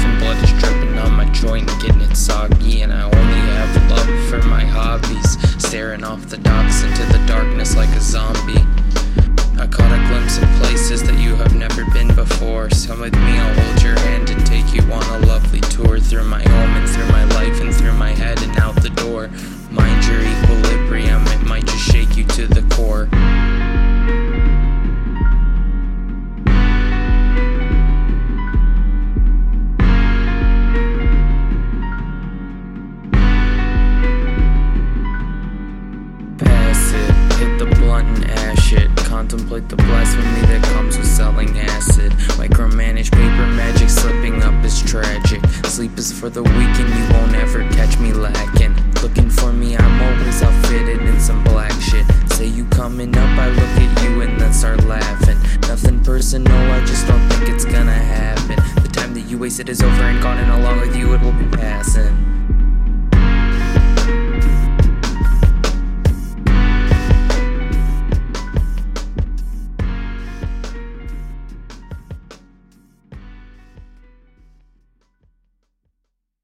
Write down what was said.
coughing, blood is dripping on my joint, getting it soggy, and I only have love for my hobbies. Staring off the docks into the darkness like a zombie. I caught a glimpse of places that you have never been before. Come with me, I'll hold your hand and take you on a lovely tour through my home and through my life and through my head and out the door. Mind your equilibrium, it might just shake you to the blunt and ash it. Contemplate the blasphemy that comes with selling acid. Micromanage paper magic, slipping up is tragic. Sleep is for the weak and you won't ever catch me lacking. Looking for me, I'm always outfitted in some black shit. Say you coming up, I look at you and then start laughing. Nothing personal, I just don't think it's gonna happen. The time that you wasted is over and gone, and along with you it will be passing.